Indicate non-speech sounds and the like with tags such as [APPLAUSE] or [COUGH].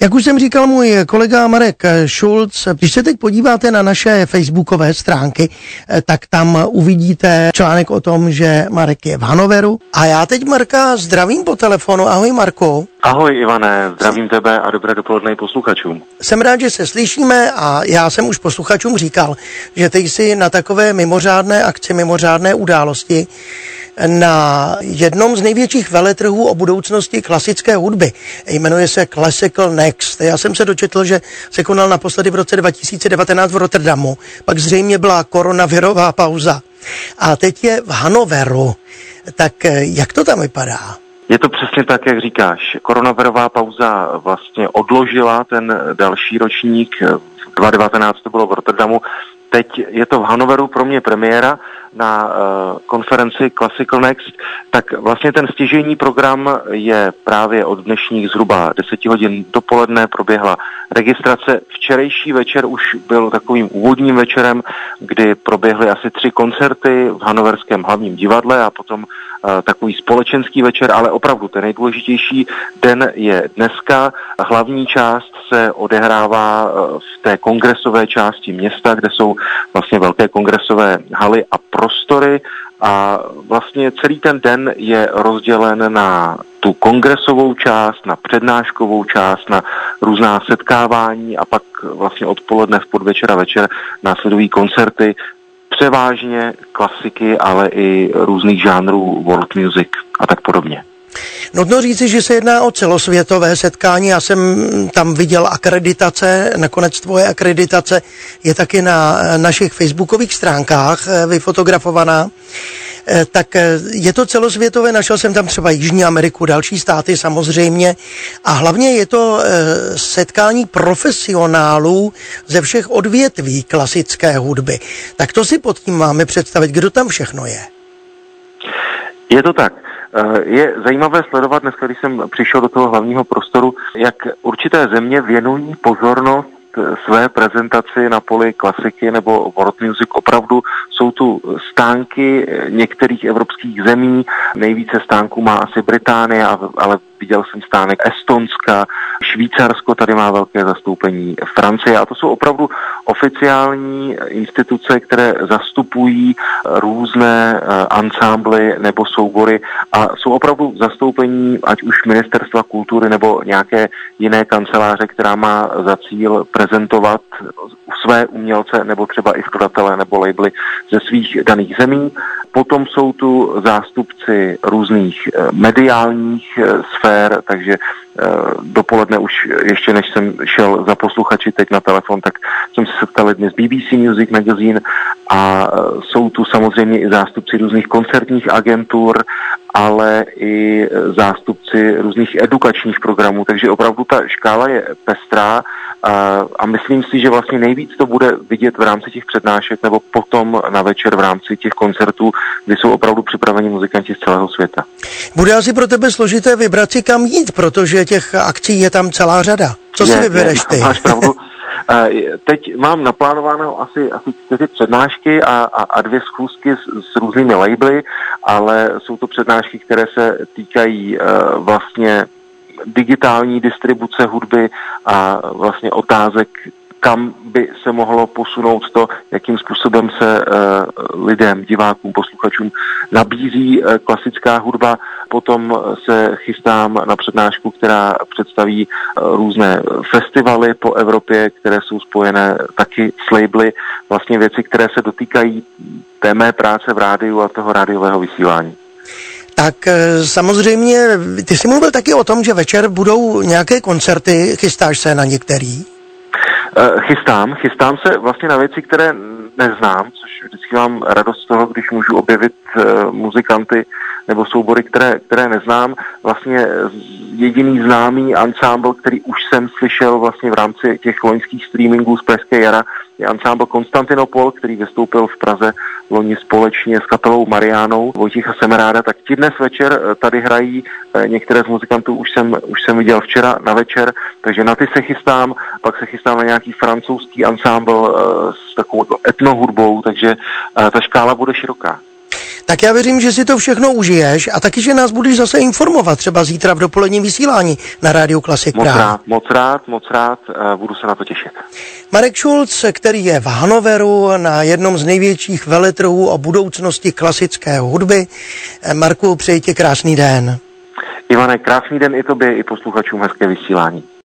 Jak už jsem říkal můj kolega Marek Schulz, když se teď podíváte na naše facebookové stránky, tak tam uvidíte článek o tom, že Marek je v Hanoveru. A já teď Marka zdravím po telefonu. Ahoj Marko. Ahoj Ivane, zdravím tebe a dobré dopoledne posluchačům. Jsem rád, že se slyšíme a já jsem už posluchačům říkal, že teď si na takové mimořádné akci, mimořádné události na jednom z největších veletrhů o budoucnosti klasické hudby. Jmenuje se Classical Next. Já jsem se dočetl, že se konal naposledy v roce 2019 v Rotterdamu. Pak zřejmě byla koronavirová pauza. A teď je v Hanoveru. Tak jak to tam vypadá? Je to přesně tak, jak říkáš. Koronavirová pauza vlastně odložila ten další ročník. V 2019 to bylo v Rotterdamu. Teď je to v Hanoveru pro mě premiéra na uh, konferenci Classical Next, tak vlastně ten stěžení program je právě od dnešních zhruba 10 hodin dopoledne proběhla registrace. Včerejší večer už byl takovým úvodním večerem, kdy proběhly asi tři koncerty v Hanoverském hlavním divadle a potom uh, takový společenský večer, ale opravdu ten nejdůležitější den je dneska. Hlavní část se odehrává uh, v té kongresové části města, kde jsou vlastně velké kongresové haly a prostory a vlastně celý ten den je rozdělen na tu kongresovou část, na přednáškovou část, na různá setkávání a pak vlastně odpoledne v podvečer a večer následují koncerty, převážně klasiky, ale i různých žánrů world music a tak podobně. Nutno říci, že se jedná o celosvětové setkání. Já jsem tam viděl akreditace, nakonec tvoje akreditace je taky na našich facebookových stránkách eh, vyfotografovaná. Eh, tak eh, je to celosvětové, našel jsem tam třeba Jižní Ameriku, další státy samozřejmě a hlavně je to setkání profesionálů ze všech odvětví klasické hudby. Tak to si pod tím máme představit, kdo tam všechno je. Je to tak. Eh, je zajímavé sledovat dneska, když jsem přišel do toho hlavního prostoru, jak určité země věnují pozornost eh, své prezentaci na poli klasiky nebo world music. Opravdu jsou tu stánky eh, některých evropských zemí. Nejvíce stánků má asi Británie, ale viděl jsem stánek Estonska, Švýcarsko tady má velké zastoupení, Francie a to jsou opravdu oficiální instituce, které zastupují různé eh, ansámbly nebo soubory a jsou opravdu zastoupení ať už ministerstva kultury nebo nějaké jiné kanceláře, která má za cíl prezentovat své umělce nebo třeba i skladatele nebo labely ze svých daných zemí. Potom jsou tu zástupci různých eh, mediálních eh, sfér, takže eh, dopoledne už ještě než jsem šel za posluchači teď na telefon, tak jsem se setkal dnes BBC Music Magazine a jsou tu samozřejmě i zástupci různých koncertních agentur, ale i zástupci různých edukačních programů, takže opravdu ta škála je pestrá a, a myslím si, že vlastně nejvíc to bude vidět v rámci těch přednášek nebo potom na večer v rámci těch koncertů, kdy jsou opravdu připraveni muzikanti z celého světa. Bude asi pro tebe složité vybrat si kam jít, protože těch akcí je tam celá řada. Co je, si vybereš ty? Máš pravdu. [LAUGHS] Teď mám naplánováno asi, asi čtyři přednášky a, a, a dvě schůzky s, s různými labely, ale jsou to přednášky, které se týkají uh, vlastně digitální distribuce hudby a vlastně otázek, kam by se mohlo posunout to, jakým způsobem se uh, lidem, divákům, posluchačům nabízí uh, klasická hudba. Potom se chystám na přednášku, která představí uh, různé festivaly po Evropě, které jsou spojené taky s labely, vlastně věci, které se dotýkají té mé práce v rádiu a toho rádiového vysílání. Tak eh, samozřejmě, ty jsi mluvil taky o tom, že večer budou nějaké koncerty, chystáš se na některý? Eh, chystám, chystám se vlastně na věci, které neznám, což vždycky mám radost z toho, když můžu objevit uh, muzikanty nebo soubory, které, které neznám. Vlastně jediný známý ansámbl, který už jsem slyšel vlastně v rámci těch loňských streamingů z Pražské jara, je ansámbl Konstantinopol, který vystoupil v Praze loni společně s kapelou Mariánou Vojticha Semeráda, tak ti dnes večer eh, tady hrají, eh, některé z muzikantů už jsem, už jsem viděl včera na večer, takže na ty se chystám, pak se chystám na nějaký francouzský ansámbl eh, s takovou etnohudbou, takže ta škála bude široká. Tak já věřím, že si to všechno užiješ a taky, že nás budeš zase informovat třeba zítra v dopoledním vysílání na Rádiu Klasik Moc rád, moc rád, moc rád, eh, budu se na to těšit. Marek Šulc, který je v Hanoveru na jednom z největších veletrhů o budoucnosti klasické hudby. Eh, Marku, přeji ti krásný den. Ivane, krásný den i tobě, i posluchačům hezké vysílání.